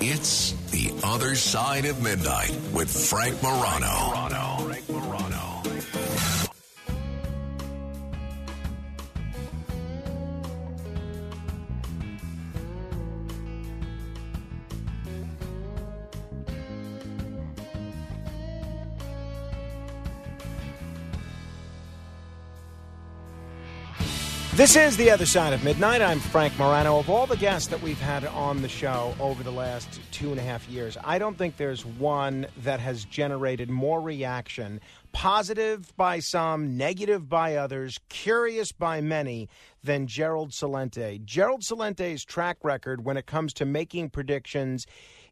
It's The Other Side of Midnight with Frank Morano. Frank Morano. This is The Other Side of Midnight. I'm Frank Morano. Of all the guests that we've had on the show over the last two and a half years, I don't think there's one that has generated more reaction, positive by some, negative by others, curious by many, than Gerald Celente. Gerald Celente's track record when it comes to making predictions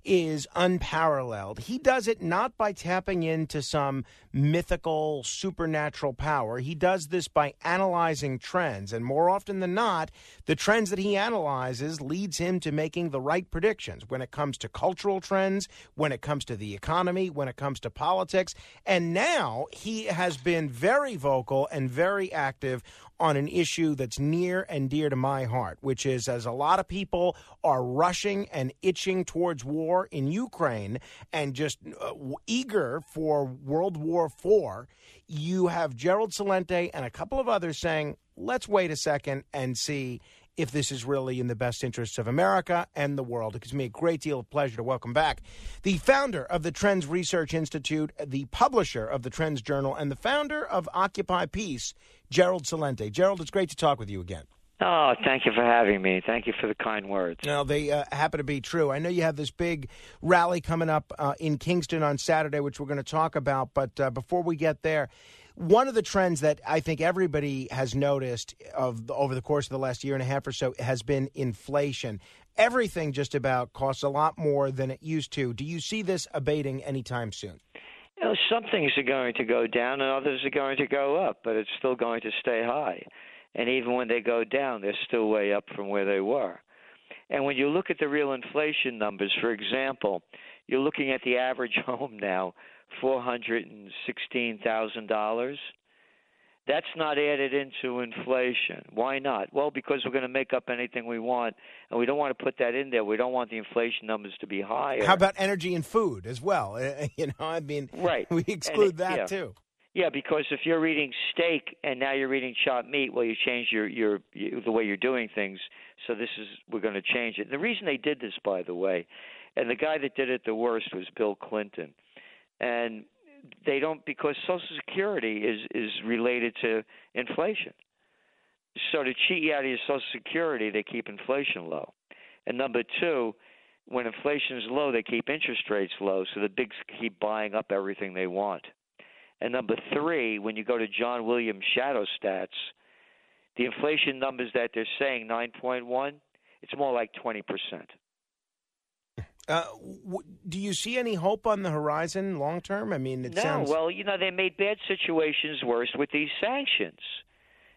is unparalleled. He does it not by tapping into some mythical supernatural power. He does this by analyzing trends, and more often than not, the trends that he analyzes leads him to making the right predictions when it comes to cultural trends, when it comes to the economy, when it comes to politics. And now he has been very vocal and very active on an issue that's near and dear to my heart, which is as a lot of people are rushing and itching towards war in Ukraine and just uh, eager for World War IV, you have Gerald Celente and a couple of others saying, let's wait a second and see if this is really in the best interests of America and the world. It gives me a great deal of pleasure to welcome back the founder of the Trends Research Institute, the publisher of the Trends Journal, and the founder of Occupy Peace, Gerald Celente. Gerald, it's great to talk with you again. Oh, thank you for having me. Thank you for the kind words. Now, they uh, happen to be true. I know you have this big rally coming up uh, in Kingston on Saturday, which we're going to talk about. But uh, before we get there, one of the trends that I think everybody has noticed of over the course of the last year and a half or so has been inflation. Everything just about costs a lot more than it used to. Do you see this abating anytime soon? You know, some things are going to go down and others are going to go up, but it's still going to stay high. And even when they go down, they're still way up from where they were. And when you look at the real inflation numbers, for example, you're looking at the average home now, four hundred and sixteen thousand dollars. That's not added into inflation. Why not? Well, because we're going to make up anything we want, and we don't want to put that in there. We don't want the inflation numbers to be higher. How about energy and food as well? You know, I mean, right? We exclude and, that yeah. too. Yeah, because if you're eating steak and now you're eating chopped meat, well, you change your your, your the way you're doing things. So this is we're going to change it. The reason they did this, by the way, and the guy that did it the worst was Bill Clinton, and they don't because Social Security is is related to inflation. So to cheat you out of your Social Security, they keep inflation low. And number two, when inflation is low, they keep interest rates low, so the bigs keep buying up everything they want. And number three, when you go to John Williams shadow stats, the inflation numbers that they're saying 9.1, it's more like 20%. Uh, w- do you see any hope on the horizon long term? I mean, it no, sounds. well, you know, they made bad situations worse with these sanctions.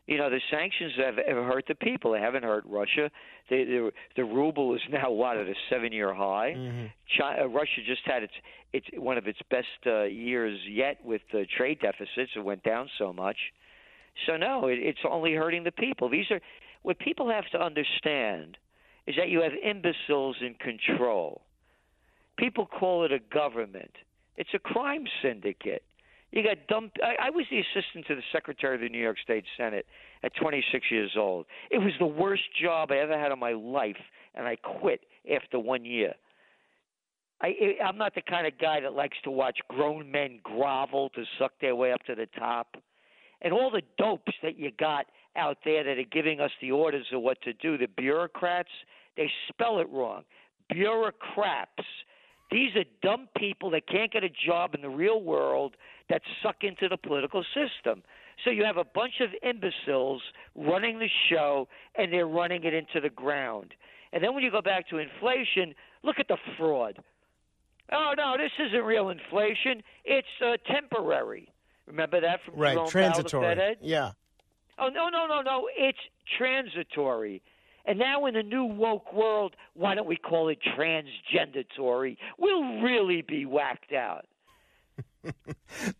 You know, the sanctions have, have hurt the people. They haven't hurt Russia. They, the the ruble is now what at a seven-year high. Mm-hmm. China, Russia just had its its one of its best uh, years yet with the trade deficits. It went down so much. So no, it, it's only hurting the people. These are what people have to understand is that you have imbeciles in control. People call it a government. It's a crime syndicate. You got dumb. I, I was the assistant to the secretary of the New York State Senate at 26 years old. It was the worst job I ever had in my life, and I quit after one year. I, I'm not the kind of guy that likes to watch grown men grovel to suck their way up to the top. And all the dopes that you got out there that are giving us the orders of what to do, the bureaucrats, they spell it wrong. Bureaucrats. These are dumb people that can't get a job in the real world that suck into the political system. So you have a bunch of imbeciles running the show, and they're running it into the ground. And then when you go back to inflation, look at the fraud. Oh no, this isn't real inflation. It's uh, temporary. Remember that from right, Jerome Powell, the transitory. Fed head? Yeah. Oh no, no, no, no! It's transitory. And now in the new woke world, why don't we call it transgendatory? We'll really be whacked out.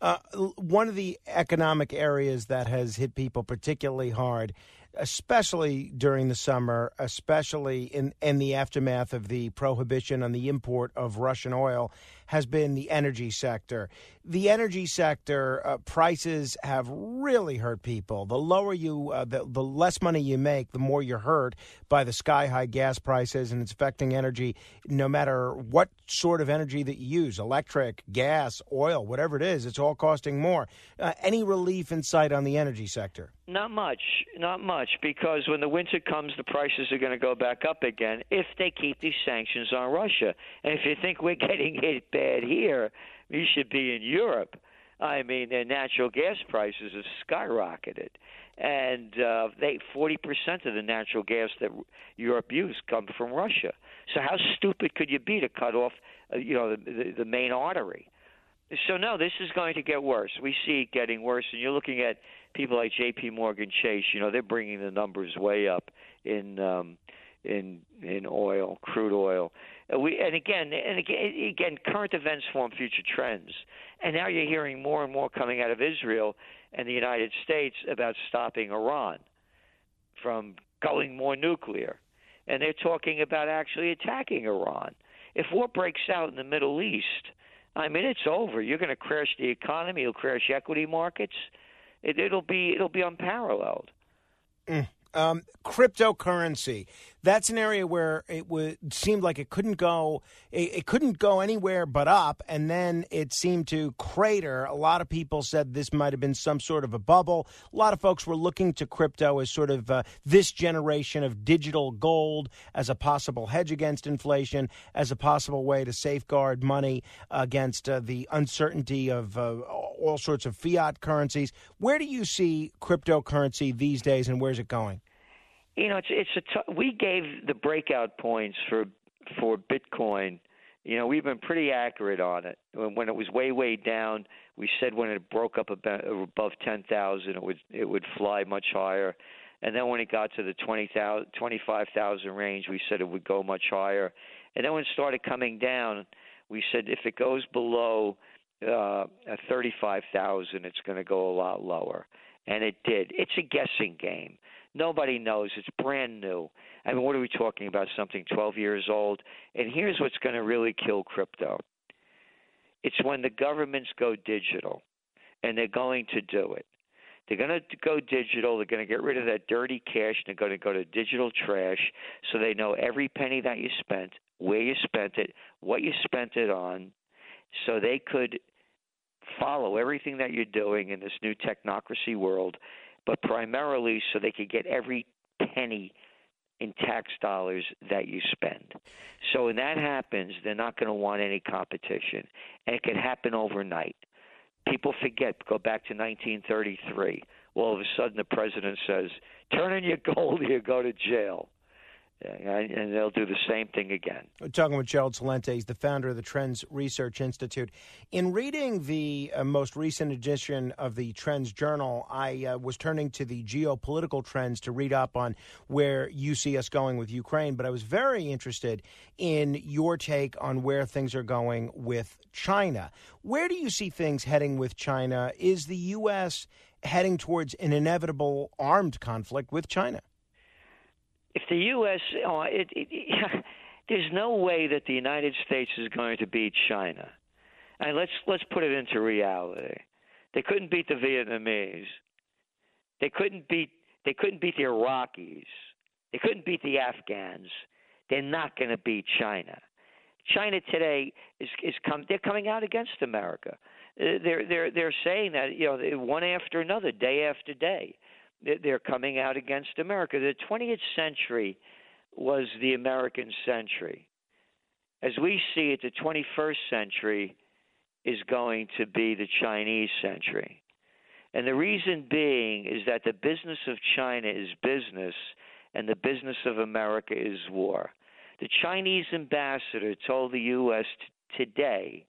Uh, one of the economic areas that has hit people particularly hard especially during the summer, especially in, in the aftermath of the prohibition on the import of Russian oil, has been the energy sector. The energy sector uh, prices have really hurt people. The lower you, uh, the, the less money you make, the more you're hurt by the sky high gas prices, and it's affecting energy no matter what sort of energy that you use electric, gas, oil, whatever it is, it's all costing more. Uh, any relief in sight on the energy sector? Not much, not much, because when the winter comes, the prices are going to go back up again if they keep these sanctions on Russia. And if you think we're getting hit bad here, you should be in Europe. I mean, their natural gas prices have skyrocketed, and uh, they forty percent of the natural gas that Europe uses come from Russia. So how stupid could you be to cut off, uh, you know, the, the, the main artery? So no, this is going to get worse. We see it getting worse, and you're looking at people like J.P. Morgan Chase. You know, they're bringing the numbers way up in um, in in oil, crude oil. Uh, we and again and again, again, current events form future trends. And now you're hearing more and more coming out of Israel and the United States about stopping Iran from going more nuclear, and they're talking about actually attacking Iran. If war breaks out in the Middle East I mean, it's over. You're going to crash the economy. You'll crash equity markets. It, it'll be it'll be unparalleled. Mm. Um, cryptocurrency. That's an area where it would seemed like it couldn't go. It, it, couldn't go anywhere but up, and then it seemed to crater. A lot of people said this might have been some sort of a bubble. A lot of folks were looking to crypto as sort of uh, this generation of digital gold as a possible hedge against inflation, as a possible way to safeguard money against uh, the uncertainty of uh, all sorts of fiat currencies. Where do you see cryptocurrency these days, and where's it going? You know, it's it's a t- we gave the breakout points for for Bitcoin. You know, we've been pretty accurate on it. When it was way way down, we said when it broke up above ten thousand, it would it would fly much higher. And then when it got to the 20,000, 25,000 range, we said it would go much higher. And then when it started coming down, we said if it goes below uh, 35,000, it's going to go a lot lower. And it did. It's a guessing game. Nobody knows. It's brand new. I mean, what are we talking about? Something 12 years old. And here's what's going to really kill crypto it's when the governments go digital, and they're going to do it. They're going to go digital. They're going to get rid of that dirty cash. And they're going to go to digital trash so they know every penny that you spent, where you spent it, what you spent it on, so they could follow everything that you're doing in this new technocracy world, but primarily so they could get every penny in tax dollars that you spend. So when that happens, they're not going to want any competition, and it can happen overnight. People forget. Go back to 1933. Well, all of a sudden, the president says, "Turn in your gold, or you go to jail." And they'll do the same thing again. We're talking with Gerald Celente. He's the founder of the Trends Research Institute. In reading the uh, most recent edition of the Trends Journal, I uh, was turning to the geopolitical trends to read up on where you see us going with Ukraine, but I was very interested in your take on where things are going with China. Where do you see things heading with China? Is the U.S. heading towards an inevitable armed conflict with China? If the U.S. Oh, it, it, there's no way that the United States is going to beat China. And let's let's put it into reality. They couldn't beat the Vietnamese. They couldn't beat they couldn't beat the Iraqis. They couldn't beat the Afghans. They're not going to beat China. China today is is come they're coming out against America. Uh, they're they're they're saying that you know one after another, day after day they're coming out against America. The 20th century was the American century. As we see it, the 21st century is going to be the Chinese century. And the reason being is that the business of China is business and the business of America is war. The Chinese ambassador told the U.S. T- today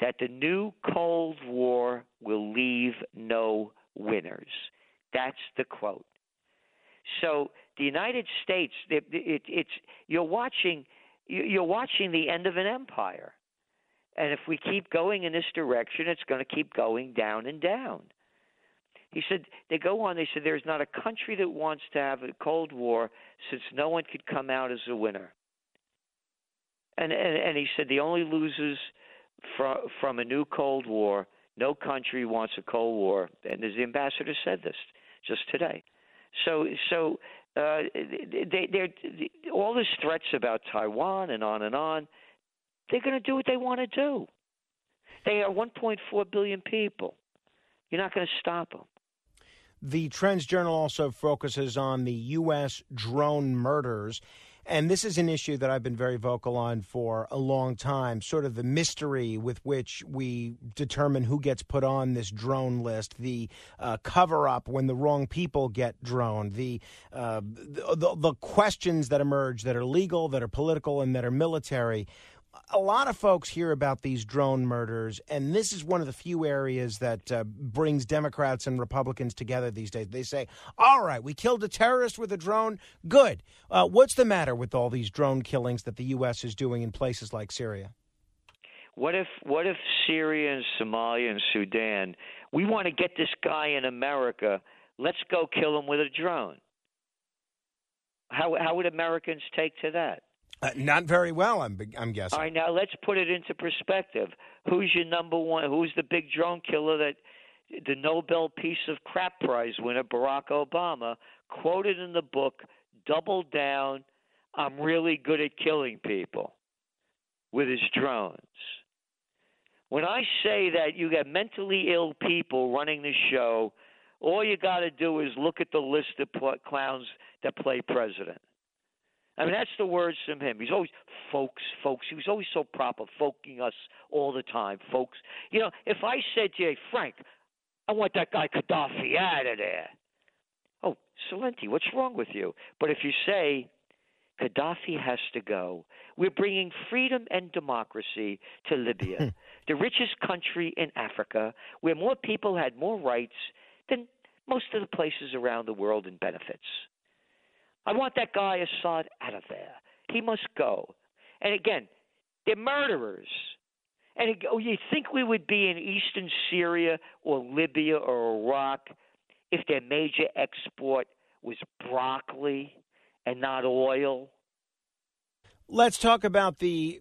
that the new Cold War will leave no winners. That's the quote. So the United States, it, it, it's you're watching you're watching the end of an empire, and if we keep going in this direction, it's going to keep going down and down. He said they go on. They said there's not a country that wants to have a Cold War since no one could come out as a winner. And and, and he said the only losers from from a new Cold War. No country wants a Cold War, and the ambassador said this just today. So so uh, they they're all these threats about Taiwan and on and on. They're going to do what they want to do. They are 1.4 billion people. You're not going to stop them. The Trends Journal also focuses on the U.S. drone murders. And this is an issue that I've been very vocal on for a long time sort of the mystery with which we determine who gets put on this drone list, the uh, cover up when the wrong people get droned, the, uh, the, the questions that emerge that are legal, that are political, and that are military a lot of folks hear about these drone murders, and this is one of the few areas that uh, brings Democrats and Republicans together these days. They say, all right, we killed a terrorist with a drone. Good. Uh, what's the matter with all these drone killings that the U.S. is doing in places like Syria? What if what if Syria and Somalia and Sudan, we want to get this guy in America, let's go kill him with a drone. How how would Americans take to that? Uh, not very well, I'm I'm guessing. All right, now let's put it into perspective. Who's your number one? Who's the big drone killer that the Nobel Peace of Crap Prize winner Barack Obama quoted in the book? Double down. I'm really good at killing people with his drones. When I say that you got mentally ill people running the show, all you got to do is look at the list of clowns that play president. I mean, that's the words from him. He's always folks, folks. He was always so proper, folking us all the time, folks. You know, if I said to you, Frank, I want that guy Gaddafi out of there. Oh, Celente, what's wrong with you? But if you say Gaddafi has to go, we're bringing freedom and democracy to Libya, the richest country in Africa, where more people had more rights than most of the places around the world in benefits. I want that guy Assad out of there. He must go. And again, they're murderers. And oh, you think we would be in eastern Syria or Libya or Iraq if their major export was broccoli and not oil? Let's talk about the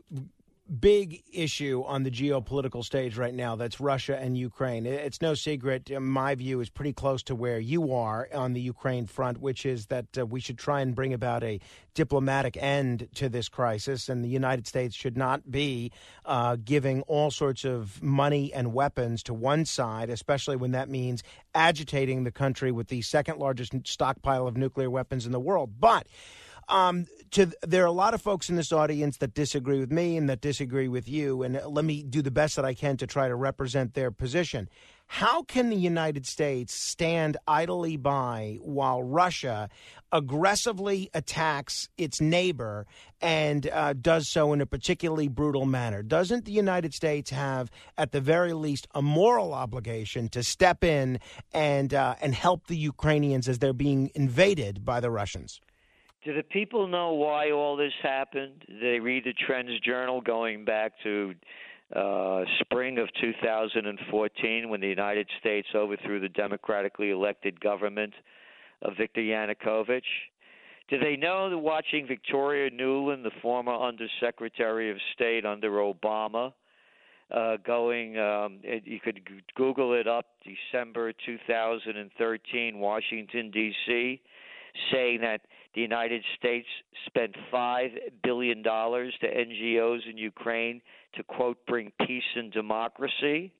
big issue on the geopolitical stage right now that's Russia and Ukraine. It's no secret, my view is pretty close to where you are on the Ukraine front, which is that uh, we should try and bring about a diplomatic end to this crisis, and the United States should not be uh, giving all sorts of money and weapons to one side, especially when that means agitating the country with the second largest stockpile of nuclear weapons in the world. But um, to there are a lot of folks in this audience that disagree with me and that disagree with you, and let me do the best that I can to try to represent their position. How can the United States stand idly by while Russia aggressively attacks its neighbor and uh, does so in a particularly brutal manner? Doesn't the United States have, at the very least, a moral obligation to step in and uh, and help the Ukrainians as they're being invaded by the Russians? Do the people know why all this happened? They read the Trends Journal going back to uh, spring of 2014 when the United States overthrew the democratically elected government of Viktor Yanukovych. Do they know that watching Victoria Nuland, the former Undersecretary of State under Obama, uh, going, um, it, you could Google it up, December 2013, Washington, D.C., saying that the United States spent $5 billion to NGOs in Ukraine to, quote, bring peace and democracy.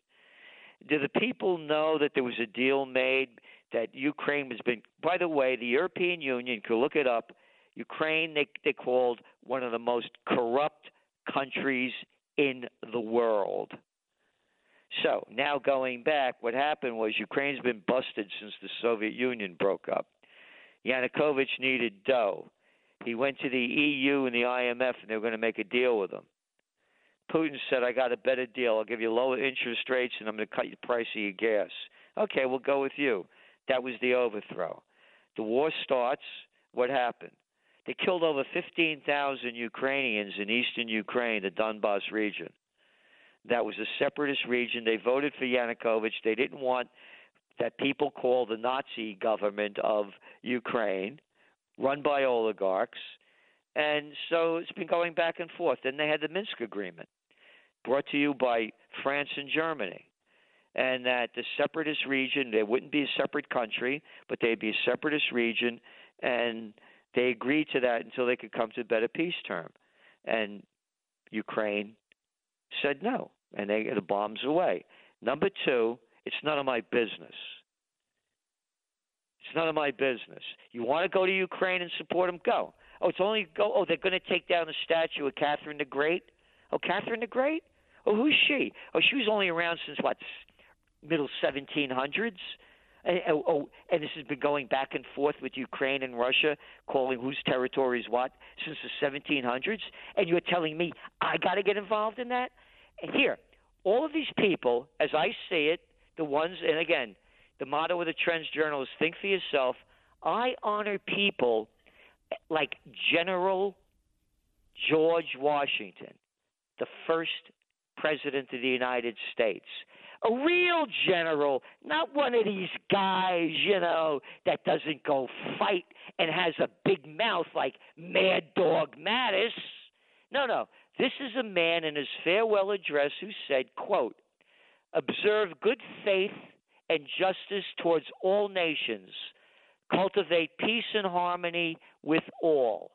Do the people know that there was a deal made that Ukraine has been, by the way, the European Union, could look it up, Ukraine they, they called one of the most corrupt countries in the world. So now going back, what happened was Ukraine's been busted since the Soviet Union broke up. Yanukovych needed dough. He went to the EU and the IMF, and they were going to make a deal with him. Putin said, "I got a better deal. I'll give you lower interest rates, and I'm going to cut the price of your gas." Okay, we'll go with you. That was the overthrow. The war starts. What happened? They killed over 15,000 Ukrainians in eastern Ukraine, the Donbass region. That was a separatist region. They voted for Yanukovych. They didn't want that people call the Nazi government of Ukraine, run by oligarchs. And so it's been going back and forth. Then they had the Minsk Agreement, brought to you by France and Germany. And that the separatist region, there wouldn't be a separate country, but they'd be a separatist region. And they agreed to that until they could come to a better peace term. And Ukraine said no, and they the bombs away. Number two, it's none of my business. It's none of my business. You want to go to Ukraine and support them? Go. Oh, it's only go. Oh, they're going to take down the statue of Catherine the Great. Oh, Catherine the Great. Oh, who's she? Oh, she was only around since what, middle 1700s. And, oh, oh, and this has been going back and forth with Ukraine and Russia, calling whose territory is what since the 1700s. And you're telling me I got to get involved in that? Here, all of these people, as I see it, the ones, and again, the motto of the Trends Journal is think for yourself. I honor people like General George Washington, the first president of the United States. A real general, not one of these guys, you know, that doesn't go fight and has a big mouth like Mad Dog Mattis. No, no. This is a man in his farewell address who said, quote, observe good faith and justice towards all nations, cultivate peace and harmony with all.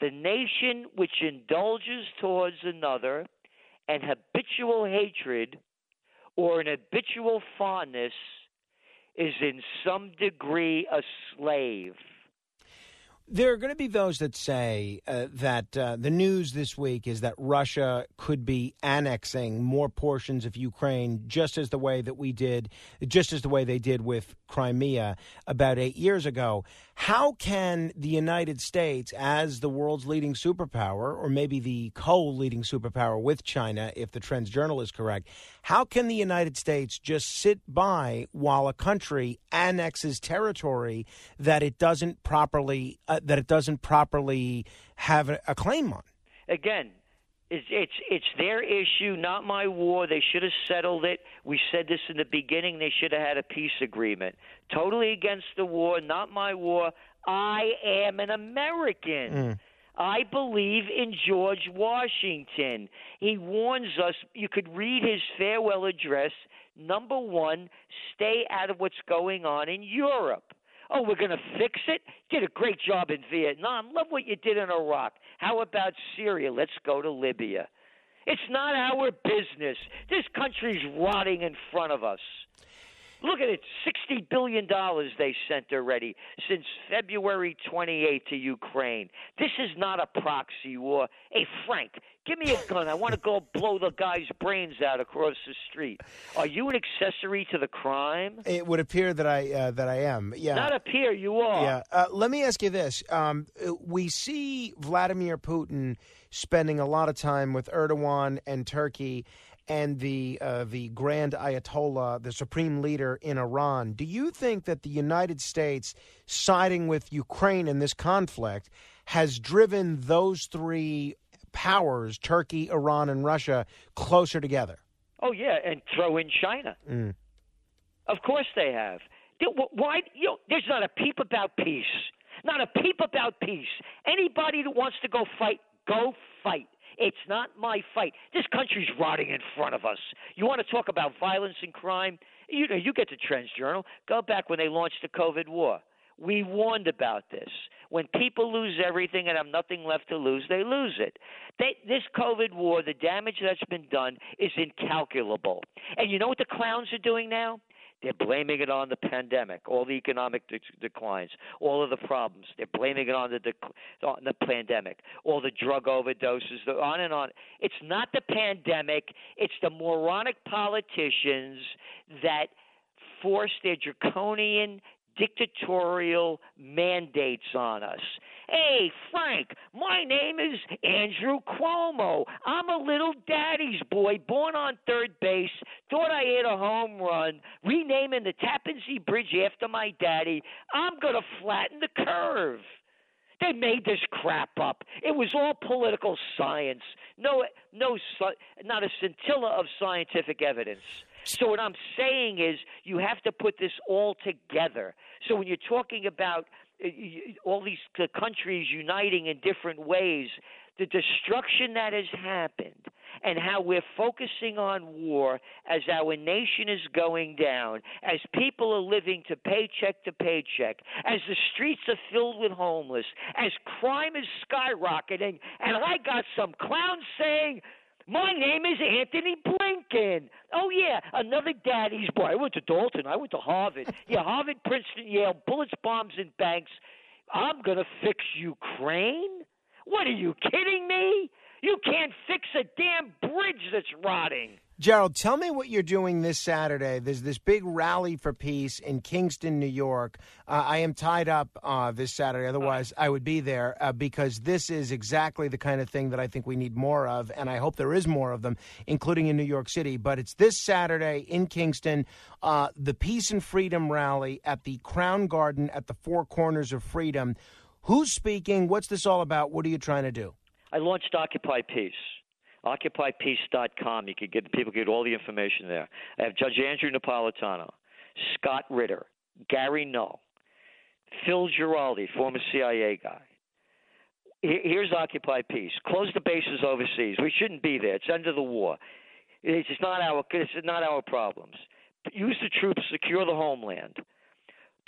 The nation which indulges towards another an habitual hatred or an habitual fondness is in some degree a slave. There are going to be those that say uh, that uh, the news this week is that Russia could be annexing more portions of Ukraine, just as the way that we did, just as the way they did with Crimea about eight years ago. How can the United States, as the world's leading superpower, or maybe the co leading superpower with China, if the Trends Journal is correct, how can the United States just sit by while a country annexes territory that it doesn't properly uh, that it doesn't properly have a, a claim on? Again, it's, it's it's their issue, not my war. They should have settled it. We said this in the beginning. They should have had a peace agreement. Totally against the war, not my war. I am an American. Mm. I believe in George Washington. He warns us. You could read his farewell address. Number one, stay out of what's going on in Europe. Oh, we're going to fix it? Did a great job in Vietnam. Love what you did in Iraq. How about Syria? Let's go to Libya. It's not our business. This country's rotting in front of us. Look at it, $60 billion they sent already since February 28 to Ukraine. This is not a proxy war. Hey, Frank, give me a gun. I want to go blow the guy's brains out across the street. Are you an accessory to the crime? It would appear that I uh, that I am. Yeah. Not appear, you are. Yeah. Uh, let me ask you this. Um, we see Vladimir Putin spending a lot of time with Erdogan and Turkey and the uh, the Grand Ayatollah, the supreme leader in Iran. Do you think that the United States siding with Ukraine in this conflict has driven those three powers, Turkey, Iran, and Russia, closer together? Oh yeah, and throw in China. Mm. Of course they have. Why? You know, there's not a peep about peace. Not a peep about peace. Anybody that wants to go fight, go fight. It's not my fight. This country's rotting in front of us. You want to talk about violence and crime? You know, you get the Trends Journal. Go back when they launched the COVID war. We warned about this. When people lose everything and have nothing left to lose, they lose it. They, this COVID war, the damage that's been done is incalculable. And you know what the clowns are doing now? They're blaming it on the pandemic, all the economic de- declines, all of the problems. They're blaming it on the, on the pandemic, all the drug overdoses, the, on and on. It's not the pandemic. It's the moronic politicians that force their draconian dictatorial mandates on us. Hey, Frank, my name is Andrew Cuomo. I'm a little daddy's boy, born on third base. Thought I hit a home run, renaming the Tappan Zee Bridge after my daddy. I'm going to flatten the curve. They made this crap up. It was all political science. No, no, not a scintilla of scientific evidence. So what I'm saying is you have to put this all together. So when you're talking about uh, all these countries uniting in different ways, the destruction that has happened and how we're focusing on war as our nation is going down, as people are living to paycheck to paycheck, as the streets are filled with homeless, as crime is skyrocketing, and I got some clown saying, my name is Antony Blinken. Oh yeah, another daddy's boy. I went to Dalton. I went to Harvard. Yeah, Harvard, Princeton, Yale. Bullets, bombs, and banks. I'm gonna fix Ukraine. What are you kidding me? You can't fix a damn bridge that's rotting. Gerald, tell me what you're doing this Saturday. There's this big rally for peace in Kingston, New York. Uh, I am tied up uh, this Saturday. Otherwise, I would be there uh, because this is exactly the kind of thing that I think we need more of, and I hope there is more of them, including in New York City. But it's this Saturday in Kingston, uh, the Peace and Freedom Rally at the Crown Garden at the Four Corners of Freedom. Who's speaking? What's this all about? What are you trying to do? I launched Occupy Peace. OccupyPeace.com. You could get people get all the information there. I have Judge Andrew Napolitano, Scott Ritter, Gary Null, Phil Giraldi, former CIA guy. Here's Occupy Peace. Close the bases overseas. We shouldn't be there. It's end of the war. It's not our. It's not our problems. Use the troops. Secure the homeland.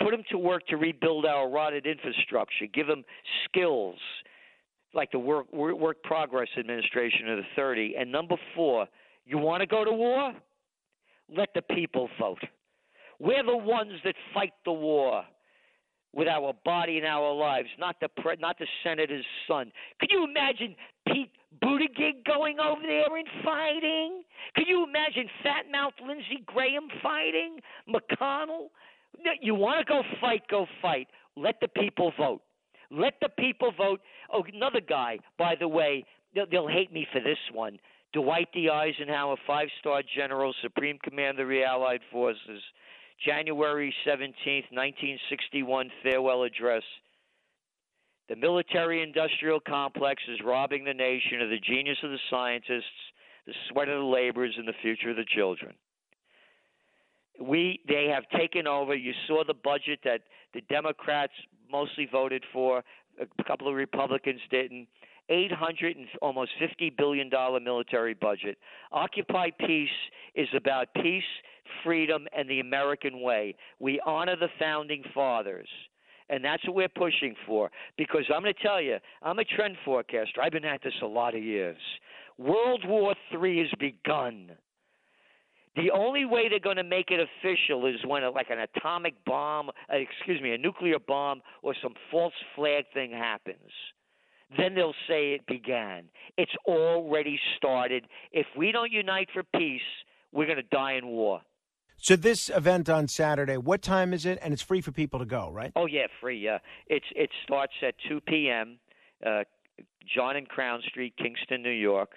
Put them to work to rebuild our rotted infrastructure. Give them skills like the Work, Work Progress Administration of the 30. And number four, you want to go to war? Let the people vote. We're the ones that fight the war with our body and our lives, not the pre- not the senator's son. Could you imagine Pete Buttigieg going over there and fighting? Could you imagine fat mouth Lindsey Graham fighting? McConnell? You want to go fight? Go fight. Let the people vote. Let the people vote. Oh, another guy, by the way, they'll, they'll hate me for this one. Dwight D. Eisenhower, five star general, Supreme Commander of the Allied Forces, January 17th, 1961, farewell address. The military industrial complex is robbing the nation of the genius of the scientists, the sweat of the laborers, and the future of the children. We they have taken over. You saw the budget that the Democrats mostly voted for. A couple of Republicans didn't. 800 and almost 50 billion dollar military budget. Occupy Peace is about peace, freedom, and the American way. We honor the founding fathers. And that's what we're pushing for. Because I'm going to tell you, I'm a trend forecaster. I've been at this a lot of years. World War III has begun. The only way they're going to make it official is when, like, an atomic bomb, uh, excuse me, a nuclear bomb or some false flag thing happens. Then they'll say it began. It's already started. If we don't unite for peace, we're going to die in war. So this event on Saturday, what time is it? And it's free for people to go, right? Oh yeah, free. Yeah, it's it starts at 2 p.m. Uh, John and Crown Street, Kingston, New York.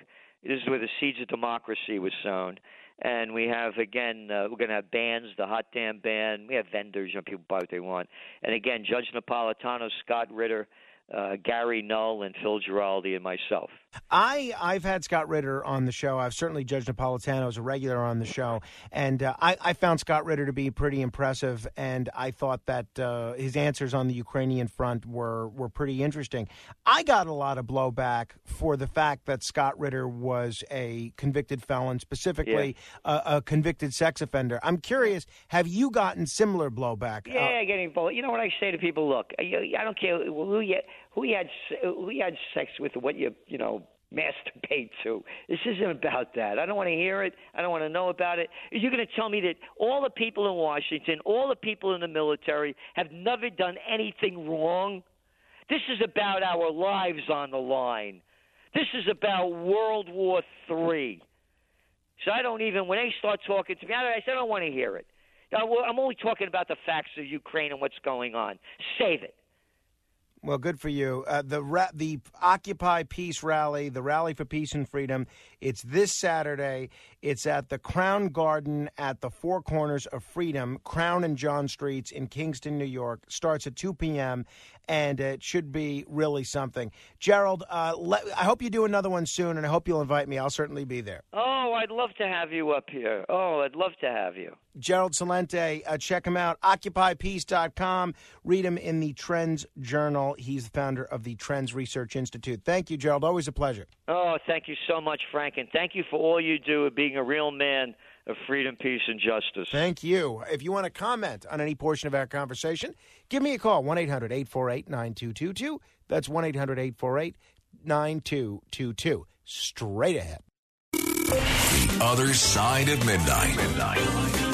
This is where the seeds of democracy was sown and we have again uh, we're going to have bands, the Hot Damn Band. We have vendors, you know, people buy what they want. And again, Judge Napolitano, Scott Ritter, uh, Gary Null and Phil Giraldi and myself. I I've had Scott Ritter on the show. I've certainly Judge Napolitano as a regular on the show, and uh, I, I found Scott Ritter to be pretty impressive. And I thought that uh, his answers on the Ukrainian front were were pretty interesting. I got a lot of blowback for the fact that Scott Ritter was a convicted felon, specifically yeah. a, a, convicted sex offender. I'm curious, have you gotten similar blowback? Yeah, uh, getting bullied. You know what I say to people? Look, I, I don't care who you who he had who had sex with, what you you know masturbate to. This isn't about that. I don't want to hear it. I don't want to know about it. Are You're going to tell me that all the people in Washington, all the people in the military have never done anything wrong? This is about our lives on the line. This is about World War III. So I don't even, when they start talking to me, I said, I don't want to hear it. I'm only talking about the facts of Ukraine and what's going on. Save it. Well, good for you. Uh, the ra- the Occupy Peace rally, the Rally for Peace and Freedom, it's this Saturday. It's at the Crown Garden at the Four Corners of Freedom, Crown and John Streets in Kingston, New York. Starts at 2 p.m., and it should be really something. Gerald, uh, let, I hope you do another one soon, and I hope you'll invite me. I'll certainly be there. Oh, I'd love to have you up here. Oh, I'd love to have you. Gerald Celente, uh, check him out, occupypeace.com. Read him in the Trends Journal. He's the founder of the Trends Research Institute. Thank you, Gerald. Always a pleasure. Oh, thank you so much, Frank, and thank you for all you do of being a real man of freedom, peace, and justice. Thank you. If you want to comment on any portion of our conversation, give me a call 1 800 848 9222. That's 1 800 848 9222. Straight ahead. The other side of midnight.